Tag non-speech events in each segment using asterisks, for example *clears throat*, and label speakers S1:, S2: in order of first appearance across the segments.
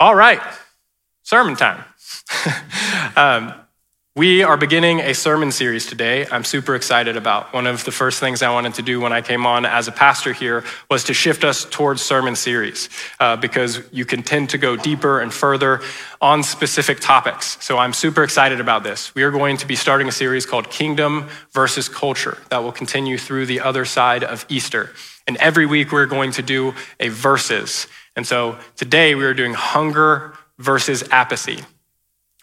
S1: All right, sermon time. *laughs* um, we are beginning a sermon series today. I'm super excited about. One of the first things I wanted to do when I came on as a pastor here was to shift us towards sermon series uh, because you can tend to go deeper and further on specific topics. So I'm super excited about this. We are going to be starting a series called Kingdom versus Culture that will continue through the other side of Easter. And every week we're going to do a verses. And so today we are doing hunger versus apathy.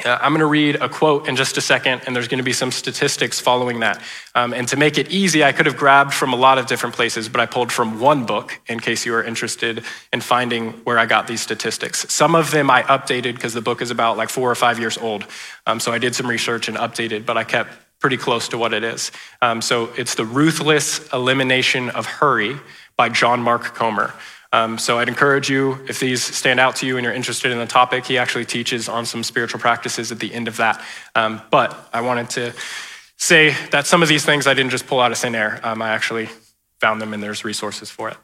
S1: Uh, I'm going to read a quote in just a second, and there's going to be some statistics following that. Um, and to make it easy, I could have grabbed from a lot of different places, but I pulled from one book in case you are interested in finding where I got these statistics. Some of them I updated because the book is about like four or five years old. Um, so I did some research and updated, but I kept pretty close to what it is. Um, so it's The Ruthless Elimination of Hurry by John Mark Comer. Um, so I'd encourage you, if these stand out to you and you're interested in the topic, he actually teaches on some spiritual practices at the end of that. Um, but I wanted to say that some of these things I didn't just pull out of thin air. Um, I actually found them and there's resources for it.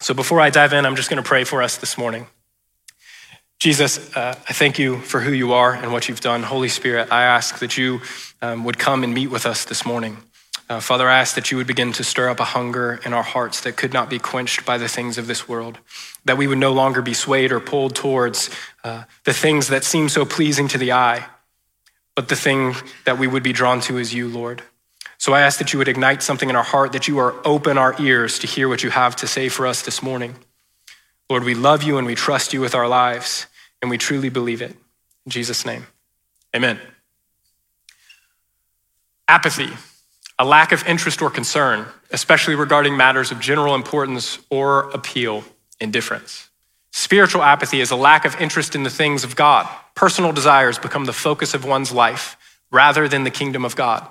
S1: So before I dive in, I'm just going to pray for us this morning. Jesus, uh, I thank you for who you are and what you've done. Holy Spirit, I ask that you um, would come and meet with us this morning. Uh, Father, I ask that you would begin to stir up a hunger in our hearts that could not be quenched by the things of this world, that we would no longer be swayed or pulled towards uh, the things that seem so pleasing to the eye, but the thing that we would be drawn to is you, Lord. So I ask that you would ignite something in our heart, that you are open our ears to hear what you have to say for us this morning. Lord, we love you and we trust you with our lives, and we truly believe it. In Jesus' name, amen. Apathy a lack of interest or concern, especially regarding matters of general importance or appeal, indifference. Spiritual apathy is a lack of interest in the things of God. Personal desires become the focus of one's life rather than the kingdom of God.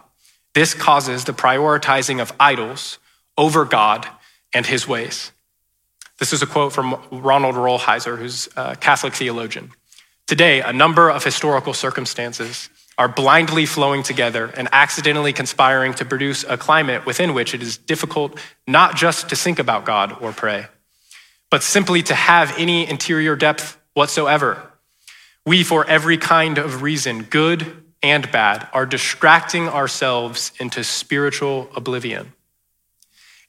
S1: This causes the prioritizing of idols over God and his ways. This is a quote from Ronald Rolheiser, who's a Catholic theologian. Today, a number of historical circumstances are blindly flowing together and accidentally conspiring to produce a climate within which it is difficult not just to think about God or pray, but simply to have any interior depth whatsoever. We, for every kind of reason, good and bad, are distracting ourselves into spiritual oblivion.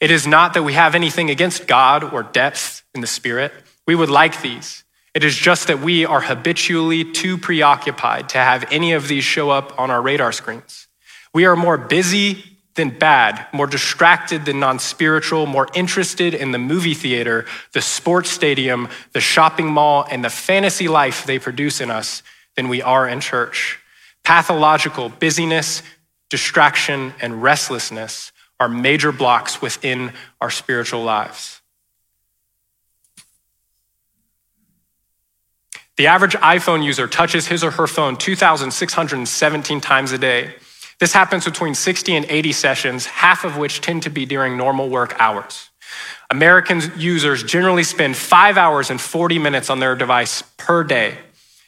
S1: It is not that we have anything against God or depth in the spirit. We would like these. It is just that we are habitually too preoccupied to have any of these show up on our radar screens. We are more busy than bad, more distracted than non spiritual, more interested in the movie theater, the sports stadium, the shopping mall, and the fantasy life they produce in us than we are in church. Pathological busyness, distraction, and restlessness are major blocks within our spiritual lives. The average iPhone user touches his or her phone 2,617 times a day. This happens between 60 and 80 sessions, half of which tend to be during normal work hours. American users generally spend five hours and 40 minutes on their device per day.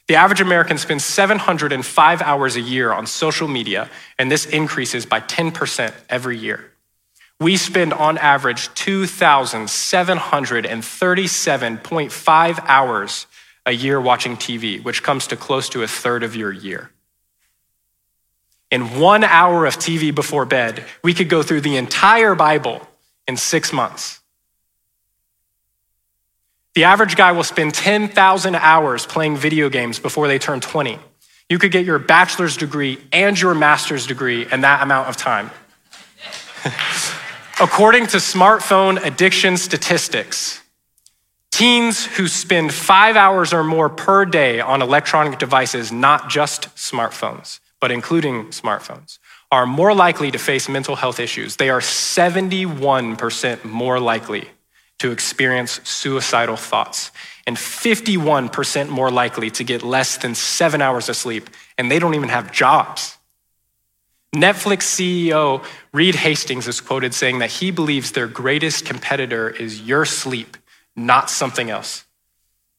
S1: The average American spends 705 hours a year on social media, and this increases by 10% every year. We spend on average 2,737.5 hours a year watching TV, which comes to close to a third of your year. In one hour of TV before bed, we could go through the entire Bible in six months. The average guy will spend 10,000 hours playing video games before they turn 20. You could get your bachelor's degree and your master's degree in that amount of time. *laughs* According to smartphone addiction statistics, Teens who spend five hours or more per day on electronic devices, not just smartphones, but including smartphones, are more likely to face mental health issues. They are 71% more likely to experience suicidal thoughts and 51% more likely to get less than seven hours of sleep, and they don't even have jobs. Netflix CEO Reed Hastings is quoted saying that he believes their greatest competitor is your sleep not something else.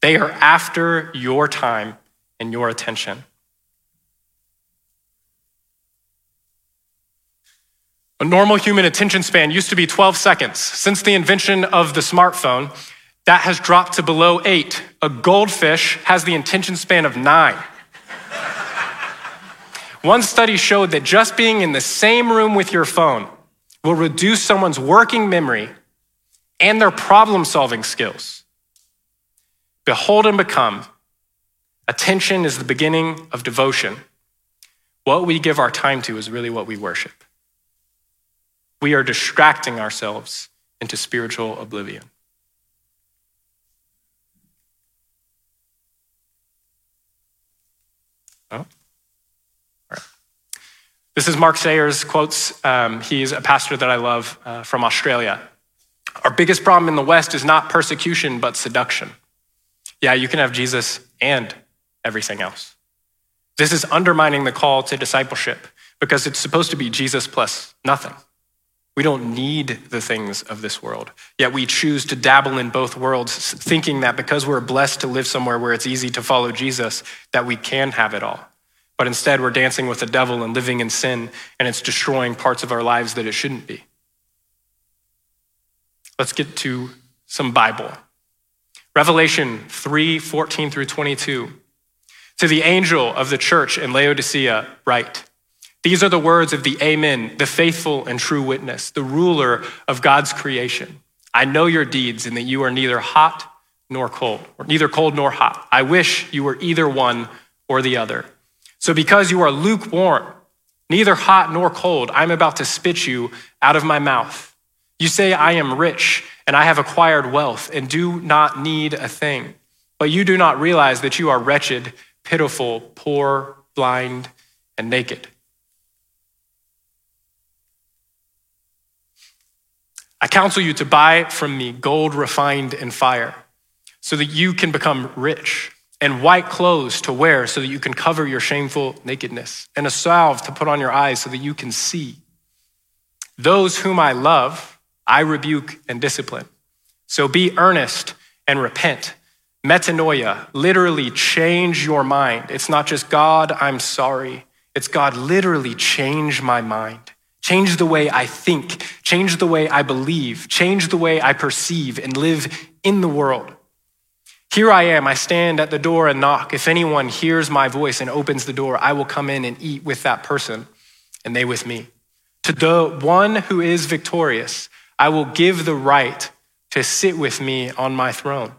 S1: They are after your time and your attention. A normal human attention span used to be 12 seconds. Since the invention of the smartphone, That has dropped to below eight. A goldfish has the attention span of nine. One study showed that just being in the same room with your phone will reduce someone's working memory and their problem solving skills. Behold and become. Attention is the beginning of devotion. What we give our time to is really what we worship. We are distracting ourselves into spiritual oblivion. Oh. This is Mark Sayers quotes. Um, he's a pastor that I love uh, from Australia. Our biggest problem in the West is not persecution, but seduction. Yeah, you can have Jesus and everything else. This is undermining the call to discipleship because it's supposed to be Jesus plus nothing. We don't need the things of this world. Yet we choose to dabble in both worlds, thinking that because we're blessed to live somewhere where it's easy to follow Jesus, that we can have it all. But instead, we're dancing with the devil and living in sin, and it's destroying parts of our lives that it shouldn't be. Let's get to some Bible. Revelation 3 14 through 22. To the angel of the church in Laodicea, write These are the words of the Amen, the faithful and true witness, the ruler of God's creation. I know your deeds and that you are neither hot nor cold, or neither cold nor hot. I wish you were either one or the other. So because you are lukewarm, neither hot nor cold, I'm about to spit you out of my mouth. You say, I am rich and I have acquired wealth and do not need a thing. But you do not realize that you are wretched, pitiful, poor, blind, and naked. I counsel you to buy from me gold refined in fire, so that you can become rich, and white clothes to wear, so that you can cover your shameful nakedness, and a salve to put on your eyes, so that you can see. Those whom I love, I rebuke and discipline. So be earnest and repent. Metanoia, literally change your mind. It's not just God, I'm sorry. It's God, literally change my mind. Change the way I think, change the way I believe, change the way I perceive and live in the world. Here I am, I stand at the door and knock. If anyone hears my voice and opens the door, I will come in and eat with that person, and they with me. To the one who is victorious, I will give the right to sit with me on my throne,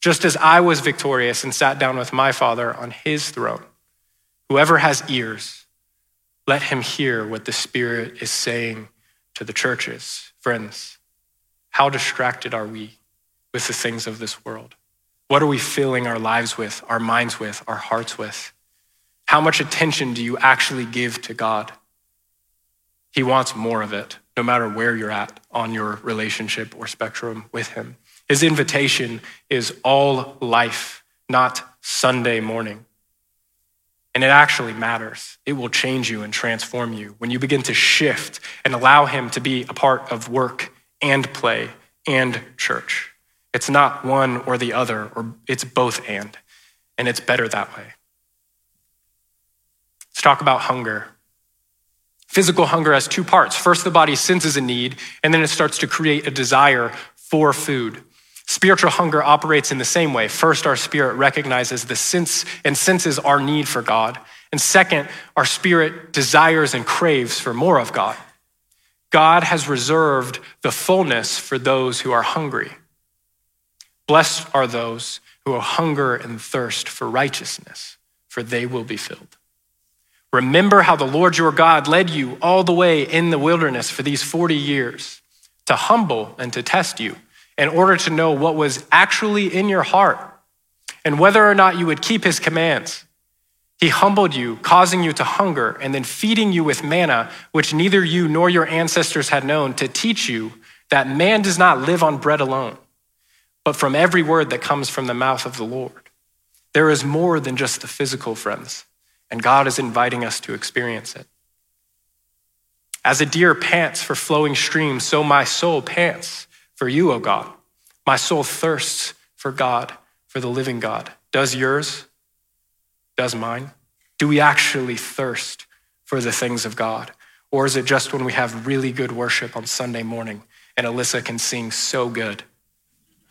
S1: just as I was victorious and sat down with my Father on his throne. Whoever has ears, let him hear what the Spirit is saying to the churches. Friends, how distracted are we with the things of this world? What are we filling our lives with, our minds with, our hearts with? How much attention do you actually give to God? He wants more of it no matter where you're at on your relationship or spectrum with Him. His invitation is all life, not Sunday morning. And it actually matters. It will change you and transform you when you begin to shift and allow Him to be a part of work and play and church. It's not one or the other, or it's both and. And it's better that way. Let's talk about hunger. Physical hunger has two parts. First, the body senses a need, and then it starts to create a desire for food. Spiritual hunger operates in the same way. First, our spirit recognizes the sense and senses our need for God. And second, our spirit desires and craves for more of God. God has reserved the fullness for those who are hungry. Blessed are those who hunger and thirst for righteousness, for they will be filled. Remember how the Lord your God led you all the way in the wilderness for these 40 years to humble and to test you in order to know what was actually in your heart and whether or not you would keep his commands. He humbled you, causing you to hunger, and then feeding you with manna, which neither you nor your ancestors had known, to teach you that man does not live on bread alone, but from every word that comes from the mouth of the Lord. There is more than just the physical, friends. And God is inviting us to experience it. As a deer pants for flowing streams, so my soul pants for you, O God. My soul thirsts for God, for the living God. Does yours? Does mine? Do we actually thirst for the things of God? Or is it just when we have really good worship on Sunday morning and Alyssa can sing so good?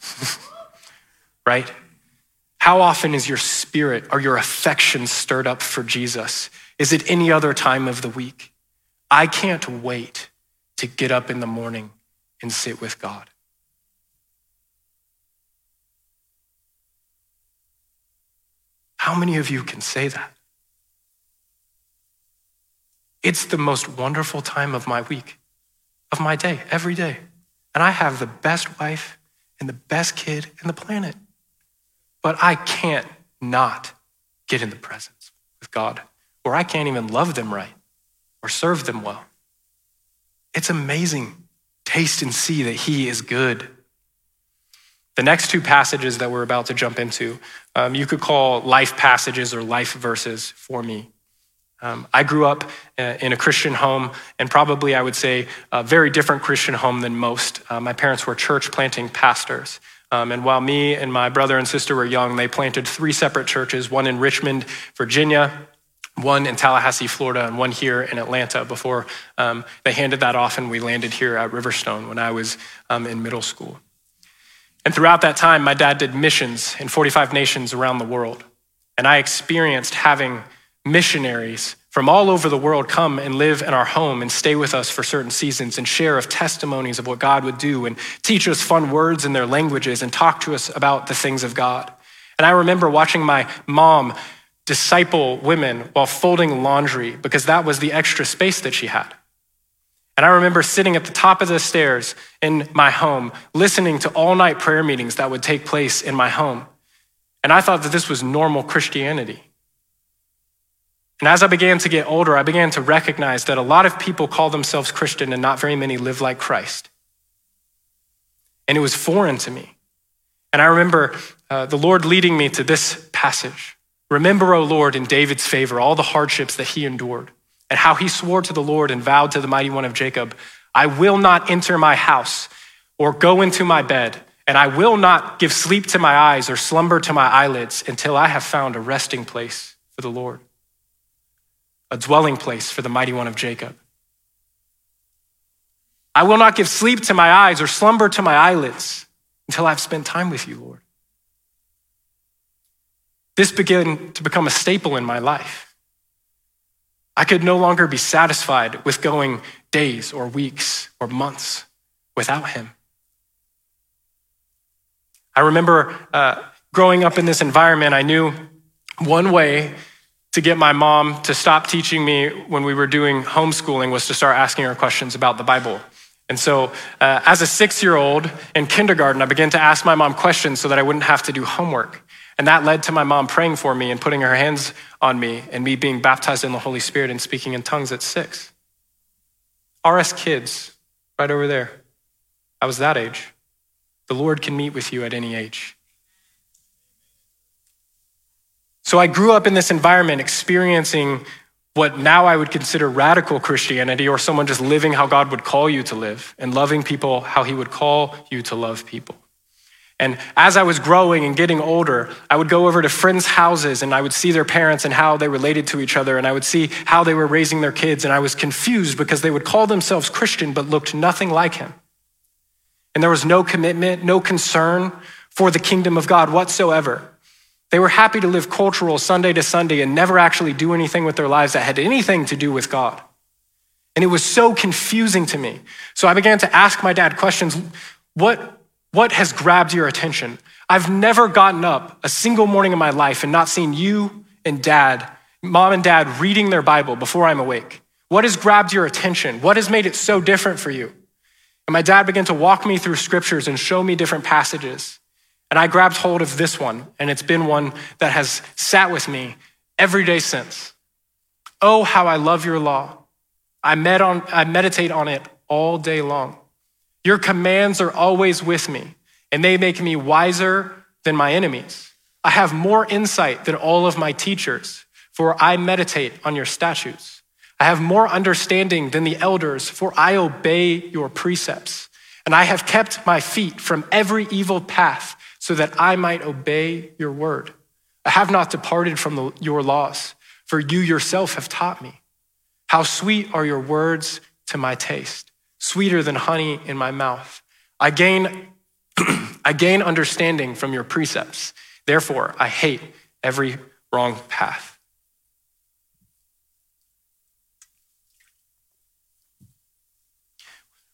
S1: *laughs* right? How often is your spirit or your affection stirred up for Jesus? Is it any other time of the week? I can't wait to get up in the morning and sit with God. How many of you can say that? It's the most wonderful time of my week, of my day, every day. And I have the best wife and the best kid in the planet. But I can't not get in the presence with God, or I can't even love them right or serve them well. It's amazing. Taste and see that He is good. The next two passages that we're about to jump into, um, you could call life passages or life verses for me. Um, I grew up uh, in a Christian home, and probably I would say a very different Christian home than most. Uh, my parents were church planting pastors. Um, and while me and my brother and sister were young, they planted three separate churches one in Richmond, Virginia, one in Tallahassee, Florida, and one here in Atlanta before um, they handed that off and we landed here at Riverstone when I was um, in middle school. And throughout that time, my dad did missions in 45 nations around the world. And I experienced having missionaries from all over the world come and live in our home and stay with us for certain seasons and share of testimonies of what God would do and teach us fun words in their languages and talk to us about the things of God. And I remember watching my mom disciple women while folding laundry because that was the extra space that she had. And I remember sitting at the top of the stairs in my home, listening to all night prayer meetings that would take place in my home. And I thought that this was normal Christianity. And as I began to get older, I began to recognize that a lot of people call themselves Christian and not very many live like Christ. And it was foreign to me. And I remember uh, the Lord leading me to this passage. Remember, O Lord, in David's favor, all the hardships that he endured, and how he swore to the Lord and vowed to the mighty one of Jacob, I will not enter my house or go into my bed, and I will not give sleep to my eyes or slumber to my eyelids until I have found a resting place for the Lord a dwelling place for the mighty one of Jacob. I will not give sleep to my eyes or slumber to my eyelids until I've spent time with you, Lord. This began to become a staple in my life. I could no longer be satisfied with going days or weeks or months without him. I remember uh, growing up in this environment, I knew one way to get my mom to stop teaching me when we were doing homeschooling was to start asking her questions about the Bible. And so, uh, as a six year old in kindergarten, I began to ask my mom questions so that I wouldn't have to do homework. And that led to my mom praying for me and putting her hands on me and me being baptized in the Holy Spirit and speaking in tongues at six. RS kids, right over there. I was that age. The Lord can meet with you at any age. So I grew up in this environment experiencing what now I would consider radical Christianity or someone just living how God would call you to live and loving people how he would call you to love people. And as I was growing and getting older, I would go over to friends' houses and I would see their parents and how they related to each other and I would see how they were raising their kids. And I was confused because they would call themselves Christian but looked nothing like him. And there was no commitment, no concern for the kingdom of God whatsoever. They were happy to live cultural Sunday to Sunday and never actually do anything with their lives that had anything to do with God. And it was so confusing to me. So I began to ask my dad questions what, what has grabbed your attention? I've never gotten up a single morning in my life and not seen you and dad, mom and dad, reading their Bible before I'm awake. What has grabbed your attention? What has made it so different for you? And my dad began to walk me through scriptures and show me different passages. And I grabbed hold of this one, and it's been one that has sat with me every day since. Oh, how I love your law. I, med on, I meditate on it all day long. Your commands are always with me, and they make me wiser than my enemies. I have more insight than all of my teachers, for I meditate on your statutes. I have more understanding than the elders, for I obey your precepts. And I have kept my feet from every evil path so that I might obey your word. I have not departed from the, your laws, for you yourself have taught me. How sweet are your words to my taste, sweeter than honey in my mouth. I gain, *clears throat* I gain understanding from your precepts. Therefore, I hate every wrong path.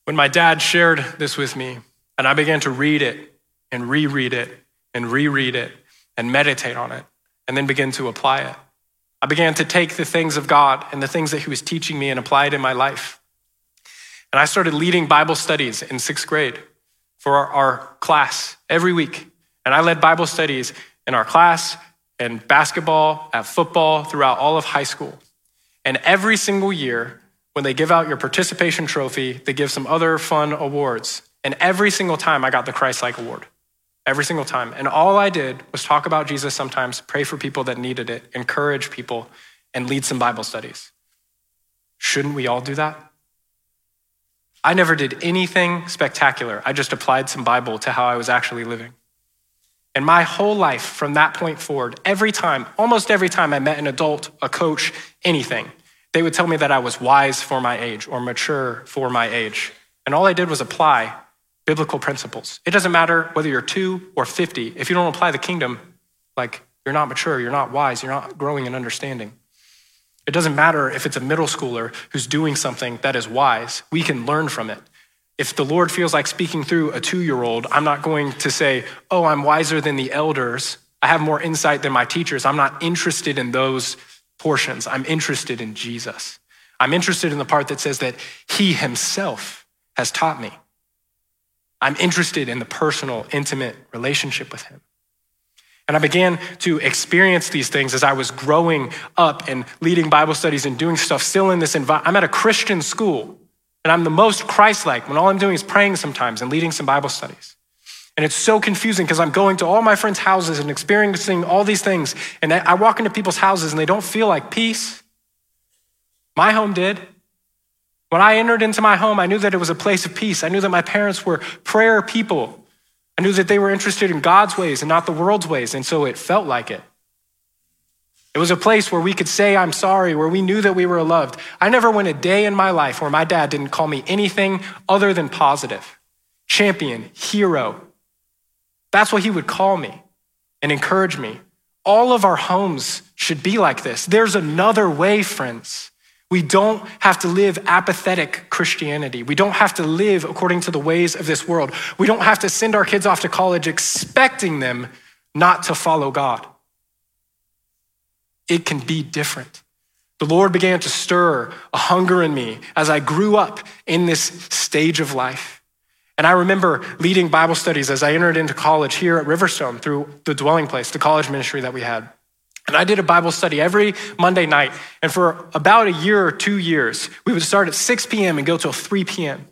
S1: When my dad shared this with me, and I began to read it and reread it and reread it and meditate on it, and then begin to apply it, I began to take the things of God and the things that He was teaching me and apply it in my life. And I started leading Bible studies in sixth grade for our, our class every week. And I led Bible studies in our class and basketball, at football, throughout all of high school. And every single year, when they give out your participation trophy, they give some other fun awards. And every single time I got the Christ like award. Every single time. And all I did was talk about Jesus sometimes, pray for people that needed it, encourage people, and lead some Bible studies. Shouldn't we all do that? I never did anything spectacular. I just applied some Bible to how I was actually living. And my whole life from that point forward, every time, almost every time I met an adult, a coach, anything, they would tell me that I was wise for my age or mature for my age. And all I did was apply biblical principles. It doesn't matter whether you're two or 50. If you don't apply the kingdom, like you're not mature, you're not wise, you're not growing in understanding. It doesn't matter if it's a middle schooler who's doing something that is wise. We can learn from it. If the Lord feels like speaking through a two year old, I'm not going to say, oh, I'm wiser than the elders. I have more insight than my teachers. I'm not interested in those portions. I'm interested in Jesus. I'm interested in the part that says that he himself has taught me. I'm interested in the personal, intimate relationship with him. And I began to experience these things as I was growing up and leading Bible studies and doing stuff still in this environment. I'm at a Christian school and I'm the most Christ like when all I'm doing is praying sometimes and leading some Bible studies. And it's so confusing because I'm going to all my friends' houses and experiencing all these things. And I walk into people's houses and they don't feel like peace. My home did. When I entered into my home, I knew that it was a place of peace. I knew that my parents were prayer people. I knew that they were interested in God's ways and not the world's ways. And so it felt like it. It was a place where we could say, I'm sorry, where we knew that we were loved. I never went a day in my life where my dad didn't call me anything other than positive champion, hero, that's what he would call me and encourage me. All of our homes should be like this. There's another way, friends. We don't have to live apathetic Christianity. We don't have to live according to the ways of this world. We don't have to send our kids off to college expecting them not to follow God. It can be different. The Lord began to stir a hunger in me as I grew up in this stage of life. And I remember leading Bible studies as I entered into college here at Riverstone through the dwelling place, the college ministry that we had. And I did a Bible study every Monday night. And for about a year or two years, we would start at 6 p.m. and go till 3 p.m.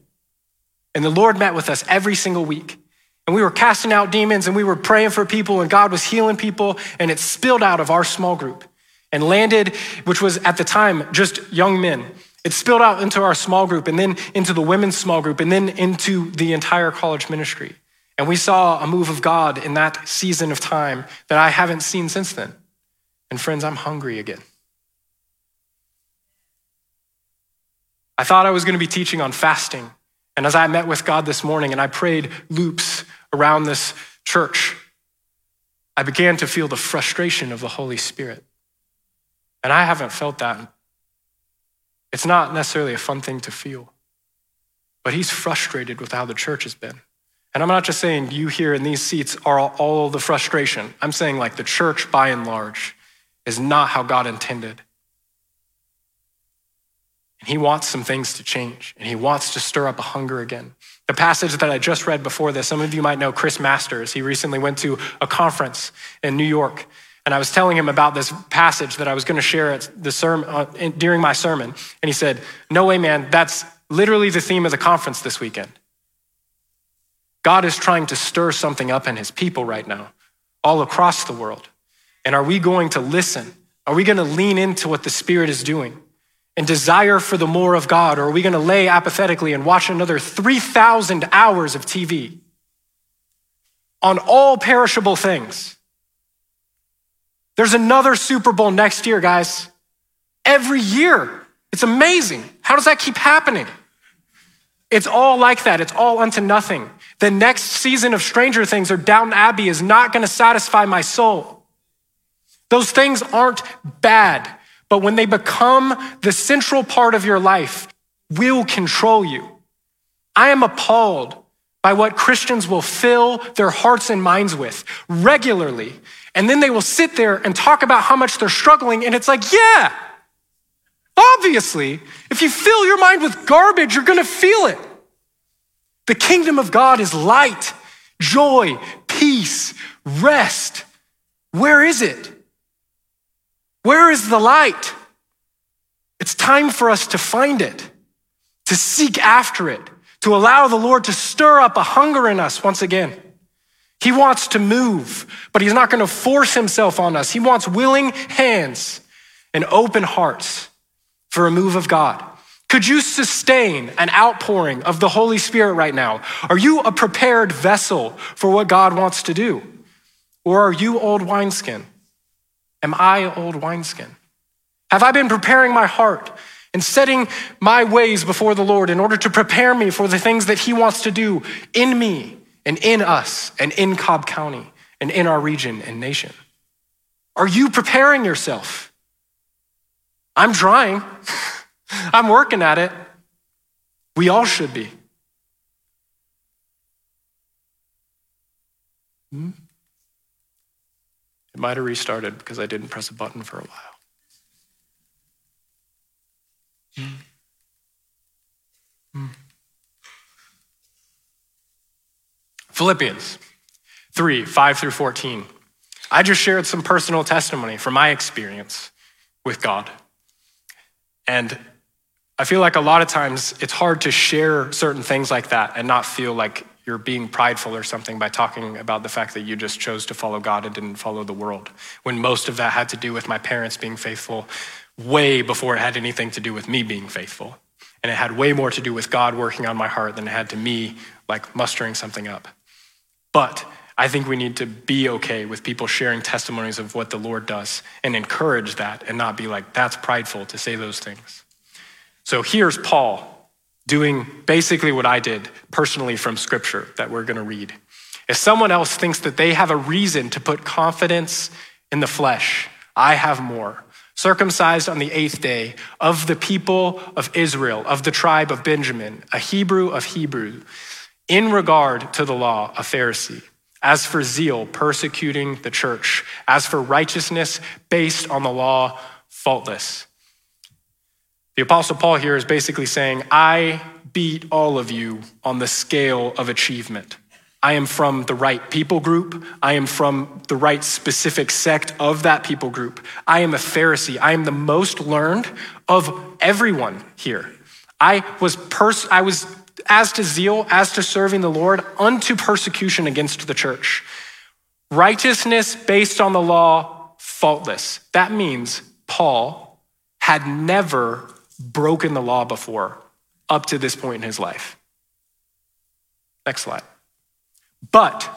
S1: And the Lord met with us every single week. And we were casting out demons and we were praying for people and God was healing people. And it spilled out of our small group and landed, which was at the time just young men. It spilled out into our small group and then into the women's small group and then into the entire college ministry. And we saw a move of God in that season of time that I haven't seen since then. And friends, I'm hungry again. I thought I was going to be teaching on fasting. And as I met with God this morning and I prayed loops around this church, I began to feel the frustration of the Holy Spirit. And I haven't felt that it's not necessarily a fun thing to feel, but he's frustrated with how the church has been. And I'm not just saying you here in these seats are all the frustration. I'm saying, like, the church by and large is not how God intended. And he wants some things to change, and he wants to stir up a hunger again. The passage that I just read before this, some of you might know Chris Masters. He recently went to a conference in New York and I was telling him about this passage that I was going to share at the sermon, uh, during my sermon. And he said, No way, man, that's literally the theme of the conference this weekend. God is trying to stir something up in his people right now, all across the world. And are we going to listen? Are we going to lean into what the Spirit is doing and desire for the more of God? Or are we going to lay apathetically and watch another 3,000 hours of TV on all perishable things? There's another Super Bowl next year, guys. Every year. It's amazing. How does that keep happening? It's all like that. It's all unto nothing. The next season of Stranger Things or Downton Abbey is not going to satisfy my soul. Those things aren't bad, but when they become the central part of your life, will control you. I am appalled by what Christians will fill their hearts and minds with regularly. And then they will sit there and talk about how much they're struggling. And it's like, yeah, Obviously, if you fill your mind with garbage, you're going to feel it. The kingdom of God is light, joy, peace, rest. Where is it? Where is the light? It's time for us to find it, to seek after it, to allow the Lord to stir up a hunger in us once again. He wants to move, but He's not going to force Himself on us. He wants willing hands and open hearts for a move of God? Could you sustain an outpouring of the Holy Spirit right now? Are you a prepared vessel for what God wants to do? Or are you old wineskin? Am I old wineskin? Have I been preparing my heart and setting my ways before the Lord in order to prepare me for the things that He wants to do in me and in us and in Cobb County and in our region and nation? Are you preparing yourself? I'm trying. *laughs* I'm working at it. We all should be. Hmm? It might have restarted because I didn't press a button for a while. Hmm. Hmm. Philippians 3 5 through 14. I just shared some personal testimony from my experience with God. And I feel like a lot of times it's hard to share certain things like that and not feel like you're being prideful or something by talking about the fact that you just chose to follow God and didn't follow the world. When most of that had to do with my parents being faithful way before it had anything to do with me being faithful. And it had way more to do with God working on my heart than it had to me like mustering something up. But I think we need to be okay with people sharing testimonies of what the Lord does and encourage that and not be like, that's prideful to say those things. So here's Paul doing basically what I did personally from scripture that we're going to read. If someone else thinks that they have a reason to put confidence in the flesh, I have more. Circumcised on the eighth day of the people of Israel, of the tribe of Benjamin, a Hebrew of Hebrew, in regard to the law, a Pharisee as for zeal, persecuting the church. As for righteousness based on the law, faultless. The Apostle Paul here is basically saying, I beat all of you on the scale of achievement. I am from the right people group. I am from the right specific sect of that people group. I am a Pharisee. I am the most learned of everyone here. I was pers- I was as to zeal, as to serving the Lord, unto persecution against the church. Righteousness based on the law, faultless. That means Paul had never broken the law before up to this point in his life. Next slide. But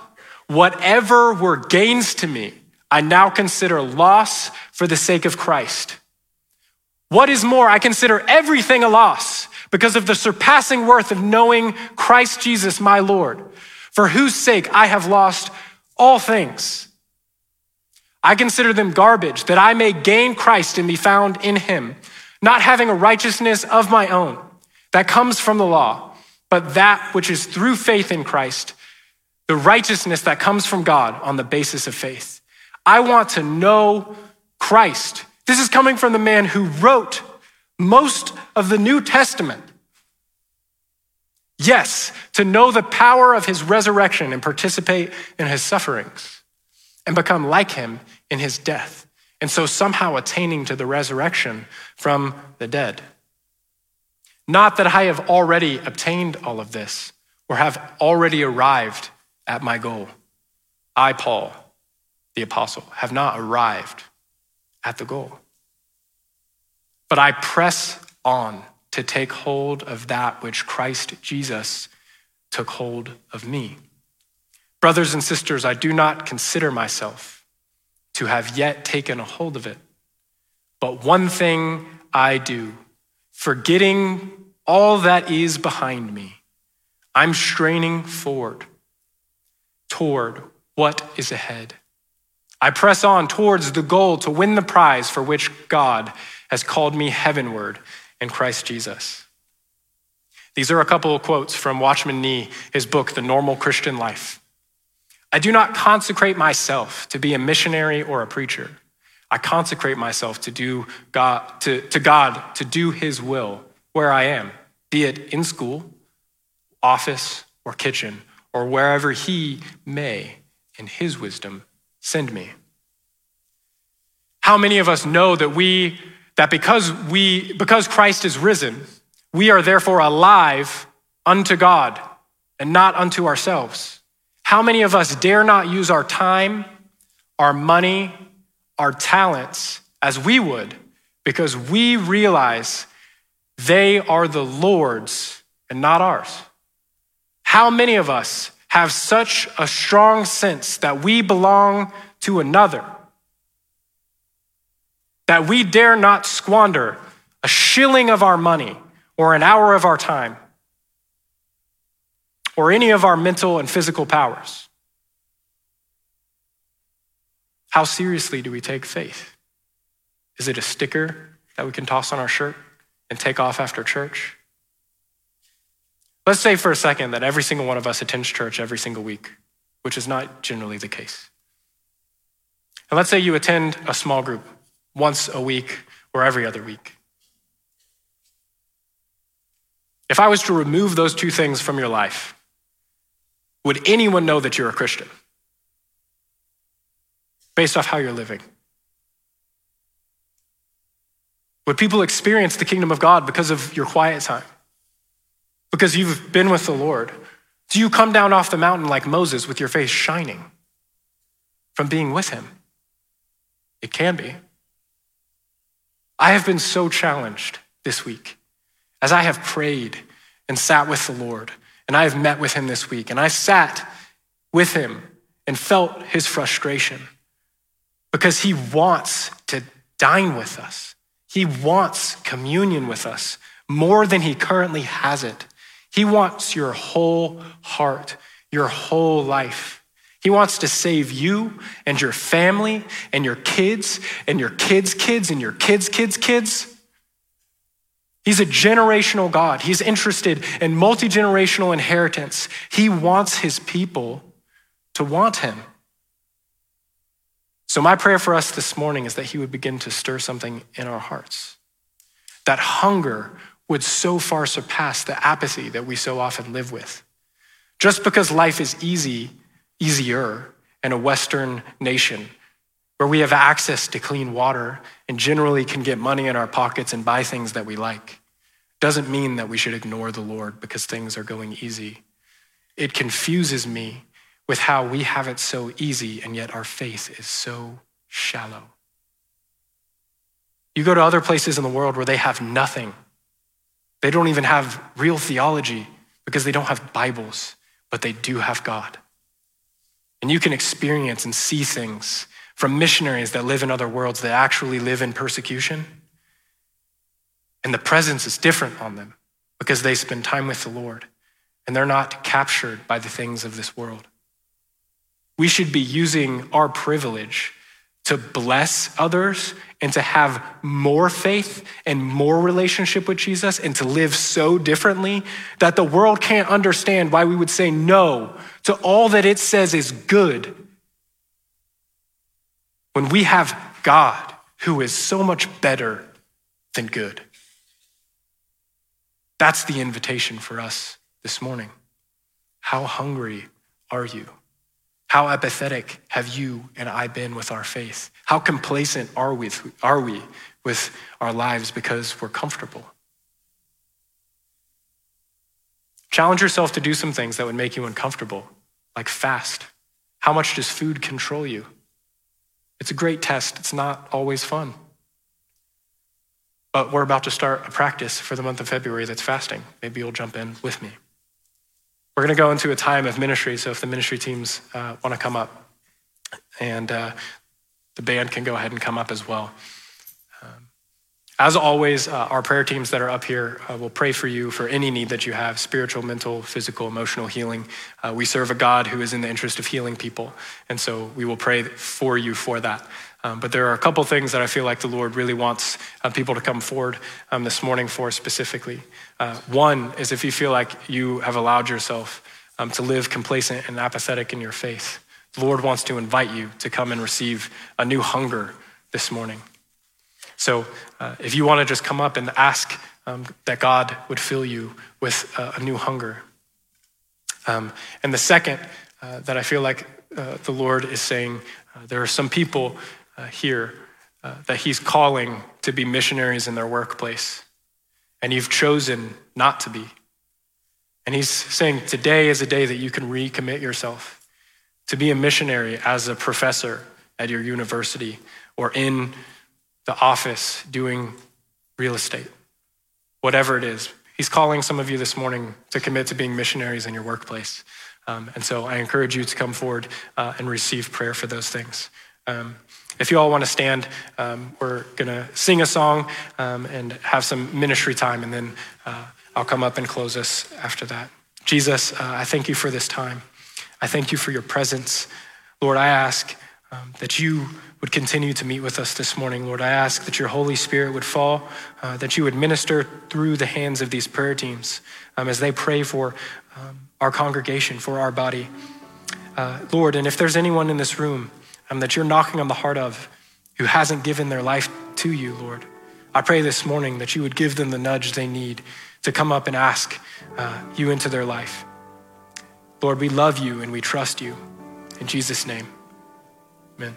S1: whatever were gains to me, I now consider loss for the sake of Christ. What is more, I consider everything a loss because of the surpassing worth of knowing Christ Jesus, my Lord, for whose sake I have lost all things. I consider them garbage that I may gain Christ and be found in him, not having a righteousness of my own that comes from the law, but that which is through faith in Christ, the righteousness that comes from God on the basis of faith. I want to know Christ. This is coming from the man who wrote most of the New Testament. Yes, to know the power of his resurrection and participate in his sufferings and become like him in his death. And so somehow attaining to the resurrection from the dead. Not that I have already obtained all of this or have already arrived at my goal. I, Paul, the apostle, have not arrived at the goal. But I press on to take hold of that which Christ Jesus took hold of me. Brothers and sisters, I do not consider myself to have yet taken a hold of it. But one thing I do, forgetting all that is behind me I'm straining forward toward what is ahead. I press on towards the goal to win the prize for which God has called me heavenward in Christ Jesus. These are a couple of quotes from Watchman Nee, his book, The Normal Christian Life. I do not consecrate myself to be a missionary or a preacher. I consecrate myself to do God, to, to God to do his will where I am, be it in school, office, or kitchen, or wherever he may, in his wisdom, send me. How many of us know that we that because we because Christ is risen, we are therefore alive unto God and not unto ourselves? How many of us dare not use our time, our money, our talents as we would because we realize they are the Lord's and not ours. How many of us have such a strong sense that we belong to another that we dare not squander a shilling of our money or an hour of our time or any of our mental and physical powers? How seriously do we take faith? Is it a sticker that we can toss on our shirt and take off after church? Let's say for a second that every single one of us attends church every single week, which is not generally the case. And let's say you attend a small group once a week or every other week. If I was to remove those two things from your life, would anyone know that you're a Christian? Based off how you're living? Would people experience the kingdom of God because of your quiet time? Because you've been with the Lord? Do you come down off the mountain like Moses with your face shining from being with him? It can be. I have been so challenged this week as I have prayed and sat with the Lord, and I have met with him this week, and I sat with him and felt his frustration because he wants to dine with us. He wants communion with us more than he currently has it. He wants your whole heart, your whole life. He wants to save you and your family and your kids and your kids' kids and your kids' kids' kids. He's a generational God. He's interested in multi generational inheritance. He wants his people to want him. So, my prayer for us this morning is that He would begin to stir something in our hearts. That hunger would so far surpass the apathy that we so often live with. Just because life is easy, easier in a Western nation where we have access to clean water and generally can get money in our pockets and buy things that we like, doesn't mean that we should ignore the Lord because things are going easy. It confuses me with how we have it so easy and yet our faith is so shallow. You go to other places in the world where they have nothing. They don't even have real theology because they don't have Bibles, but they do have God. And you can experience and see things from missionaries that live in other worlds that actually live in persecution. And the presence is different on them because they spend time with the Lord and they're not captured by the things of this world. We should be using our privilege to bless others and to have more faith and more relationship with Jesus and to live so differently that the world can't understand why we would say no to all that it says is good when we have God who is so much better than good. That's the invitation for us this morning. How hungry are you? How apathetic have you and I been with our faith? How complacent are we, are we with our lives because we're comfortable? Challenge yourself to do some things that would make you uncomfortable, like fast. How much does food control you? It's a great test. It's not always fun. But we're about to start a practice for the month of February that's fasting. Maybe you'll jump in with me. We're going to go into a time of ministry, so if the ministry teams uh, want to come up, and uh, the band can go ahead and come up as well. Um, As always, uh, our prayer teams that are up here uh, will pray for you for any need that you have spiritual, mental, physical, emotional healing. Uh, we serve a God who is in the interest of healing people, and so we will pray for you for that. Um, but there are a couple things that I feel like the Lord really wants uh, people to come forward um, this morning for specifically. Uh, one is if you feel like you have allowed yourself um, to live complacent and apathetic in your faith, the Lord wants to invite you to come and receive a new hunger this morning. So uh, if you want to just come up and ask um, that God would fill you with uh, a new hunger. Um, and the second uh, that I feel like uh, the Lord is saying, there are some people uh, here that He's calling to be missionaries in their workplace, and you've chosen not to be. And He's saying today is a day that you can recommit yourself to be a missionary as a professor at your university or in the office doing real estate, whatever it is. He's calling some of you this morning to commit to being missionaries in your workplace. Um, and so I encourage you to come forward uh, and receive prayer for those things. Um, if you all want to stand, um, we're going to sing a song um, and have some ministry time, and then uh, I'll come up and close us after that. Jesus, uh, I thank you for this time. I thank you for your presence. Lord, I ask um, that you would continue to meet with us this morning. Lord, I ask that your Holy Spirit would fall, uh, that you would minister through the hands of these prayer teams um, as they pray for um, our congregation, for our body. Uh, Lord, and if there's anyone in this room um, that you're knocking on the heart of who hasn't given their life to you, Lord, I pray this morning that you would give them the nudge they need to come up and ask uh, you into their life. Lord, we love you and we trust you. In Jesus' name, amen.